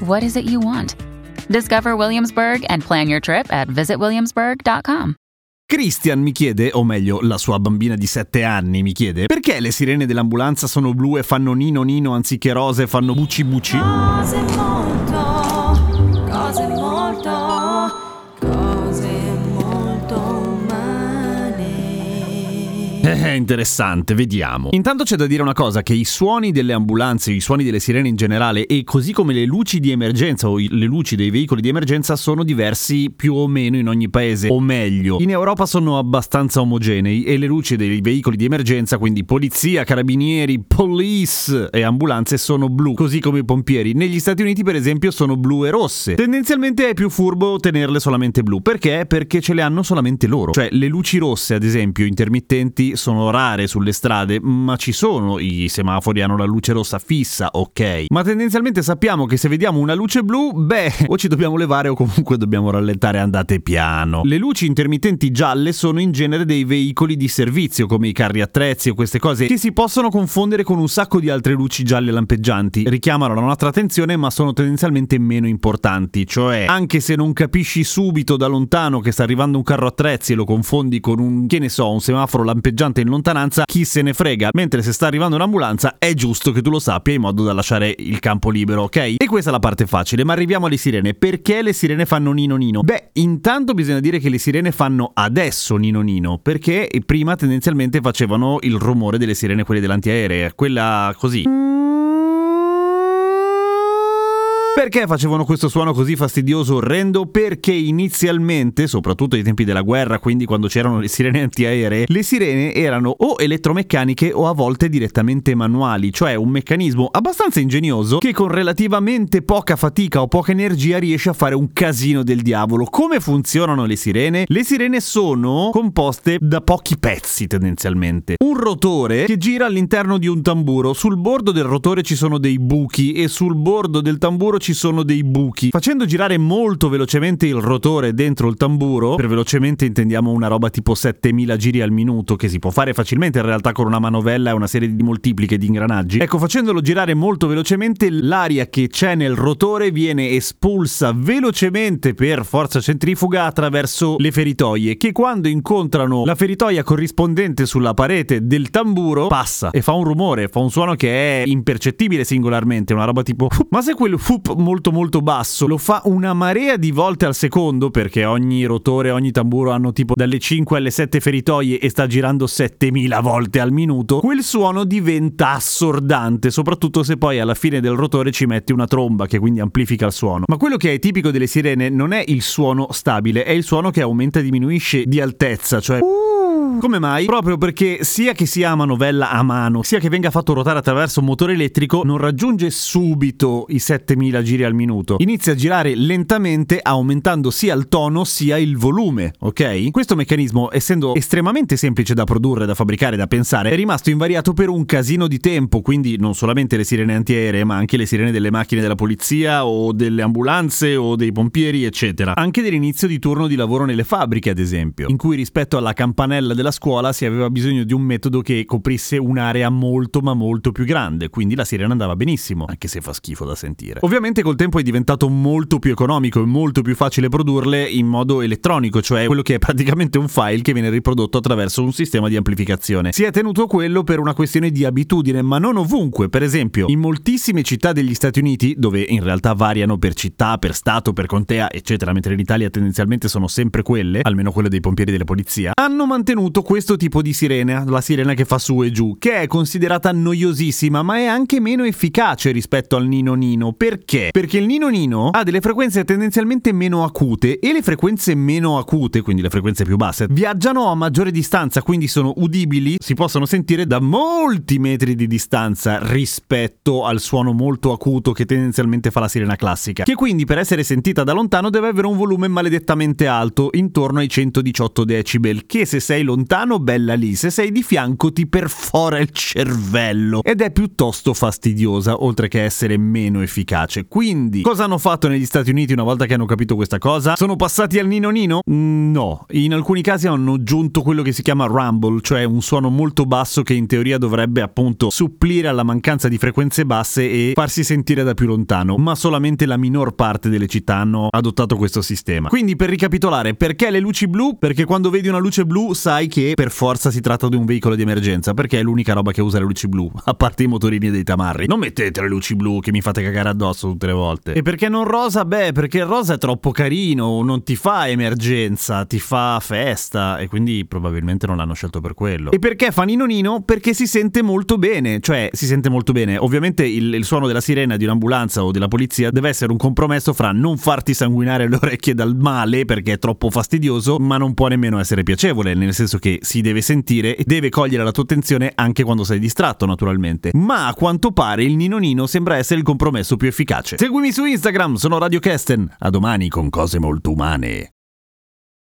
what is it you want? Discover Williamsburg and plan your trip at visitwilliamsburg.com. Christian mi chiede, o meglio, la sua bambina di 7 anni mi chiede, perché le sirene dell'ambulanza sono blu e fanno nino nino anziché rose e fanno buci buci? Cose Eh, interessante, vediamo. Intanto c'è da dire una cosa, che i suoni delle ambulanze, i suoni delle sirene in generale, e così come le luci di emergenza o le luci dei veicoli di emergenza sono diversi più o meno in ogni paese, o meglio, in Europa sono abbastanza omogenei e le luci dei veicoli di emergenza, quindi polizia, carabinieri, police e ambulanze sono blu, così come i pompieri. Negli Stati Uniti per esempio sono blu e rosse. Tendenzialmente è più furbo tenerle solamente blu, perché? Perché ce le hanno solamente loro. Cioè le luci rosse ad esempio intermittenti sono rare sulle strade, ma ci sono, i semafori hanno la luce rossa fissa, ok. Ma tendenzialmente sappiamo che se vediamo una luce blu, beh, o ci dobbiamo levare o comunque dobbiamo rallentare, andate piano. Le luci intermittenti gialle sono in genere dei veicoli di servizio, come i carri attrezzi o queste cose, che si possono confondere con un sacco di altre luci gialle lampeggianti. Richiamano la nostra attenzione, ma sono tendenzialmente meno importanti, cioè anche se non capisci subito da lontano che sta arrivando un carro attrezzi e lo confondi con un, che ne so, un semaforo lampeggiante in lontananza, chi se ne frega. Mentre se sta arrivando un'ambulanza è giusto che tu lo sappia in modo da lasciare il campo libero, ok? E questa è la parte facile, ma arriviamo alle sirene. Perché le sirene fanno nino nino? Beh, intanto bisogna dire che le sirene fanno adesso nino nino, perché prima tendenzialmente facevano il rumore delle sirene, quelle dell'antiaereo, quella così. Perché facevano questo suono così fastidioso, orrendo? Perché inizialmente, soprattutto ai tempi della guerra, quindi quando c'erano le sirene antiaeree, le sirene erano o elettromeccaniche o a volte direttamente manuali, cioè un meccanismo abbastanza ingegnoso che con relativamente poca fatica o poca energia riesce a fare un casino del diavolo. Come funzionano le sirene? Le sirene sono composte da pochi pezzi tendenzialmente. Rotore che gira all'interno di un tamburo, sul bordo del rotore ci sono dei buchi e sul bordo del tamburo ci sono dei buchi. Facendo girare molto velocemente il rotore dentro il tamburo, per velocemente intendiamo una roba tipo 7000 giri al minuto, che si può fare facilmente in realtà con una manovella e una serie di moltipliche di ingranaggi. Ecco, facendolo girare molto velocemente, l'aria che c'è nel rotore viene espulsa velocemente per forza centrifuga attraverso le feritoie, che quando incontrano la feritoia corrispondente sulla parete del tamburo, passa e fa un rumore, fa un suono che è impercettibile singolarmente, una roba tipo ma se quel fup molto molto basso lo fa una marea di volte al secondo perché ogni rotore, ogni tamburo hanno tipo dalle 5 alle 7 feritoie e sta girando 7000 volte al minuto, quel suono diventa assordante, soprattutto se poi alla fine del rotore ci metti una tromba che quindi amplifica il suono. Ma quello che è tipico delle sirene non è il suono stabile, è il suono che aumenta e diminuisce di altezza, cioè come mai? Proprio perché sia che sia a manovella a mano, sia che venga fatto ruotare attraverso un motore elettrico, non raggiunge subito i 7000 giri al minuto. Inizia a girare lentamente aumentando sia il tono sia il volume, ok? Questo meccanismo, essendo estremamente semplice da produrre, da fabbricare, da pensare, è rimasto invariato per un casino di tempo, quindi non solamente le sirene antiaeree, ma anche le sirene delle macchine della polizia o delle ambulanze o dei pompieri, eccetera. Anche dell'inizio di turno di lavoro nelle fabbriche, ad esempio, in cui rispetto alla campanella della scuola si aveva bisogno di un metodo che coprisse un'area molto ma molto più grande, quindi la sirena andava benissimo, anche se fa schifo da sentire. Ovviamente col tempo è diventato molto più economico e molto più facile produrle in modo elettronico, cioè quello che è praticamente un file che viene riprodotto attraverso un sistema di amplificazione. Si è tenuto quello per una questione di abitudine, ma non ovunque. Per esempio, in moltissime città degli Stati Uniti, dove in realtà variano per città, per stato, per contea, eccetera, mentre in Italia tendenzialmente sono sempre quelle, almeno quelle dei pompieri della polizia, hanno mantenuto avuto questo tipo di sirena, la sirena che fa su e giù, che è considerata noiosissima, ma è anche meno efficace rispetto al Nino Nino. Perché? Perché il Nino Nino ha delle frequenze tendenzialmente meno acute e le frequenze meno acute, quindi le frequenze più basse, viaggiano a maggiore distanza, quindi sono udibili, si possono sentire da molti metri di distanza rispetto al suono molto acuto che tendenzialmente fa la sirena classica, che quindi per essere sentita da lontano deve avere un volume maledettamente alto, intorno ai 118 decibel, che se sei lontano bella lì, se sei di fianco ti perfora il cervello ed è piuttosto fastidiosa, oltre che essere meno efficace. Quindi, cosa hanno fatto negli Stati Uniti una volta che hanno capito questa cosa? Sono passati al Nino Nino? Mm, no, in alcuni casi hanno aggiunto quello che si chiama rumble, cioè un suono molto basso che in teoria dovrebbe appunto supplire alla mancanza di frequenze basse e farsi sentire da più lontano, ma solamente la minor parte delle città hanno adottato questo sistema. Quindi per ricapitolare, perché le luci blu? Perché quando vedi una luce blu sai che per forza si tratta di un veicolo di emergenza, perché è l'unica roba che usa le luci blu, a parte i motorini dei tamarri. Non mettete le luci blu che mi fate cagare addosso tutte le volte. E perché non rosa? Beh, perché il rosa è troppo carino, non ti fa emergenza, ti fa festa e quindi probabilmente non l'hanno scelto per quello. E perché fa Nino Nino? Perché si sente molto bene, cioè si sente molto bene. Ovviamente il, il suono della sirena di un'ambulanza o della polizia deve essere un compromesso fra non farti sanguinare le orecchie dal male perché è troppo fastidioso, ma non può nemmeno essere piacevole, nel senso che si deve sentire e deve cogliere la tua attenzione anche quando sei distratto, naturalmente. Ma a quanto pare il Nino Nino sembra essere il compromesso più efficace. Seguimi su Instagram, sono Radio Kesten. A domani con cose molto umane.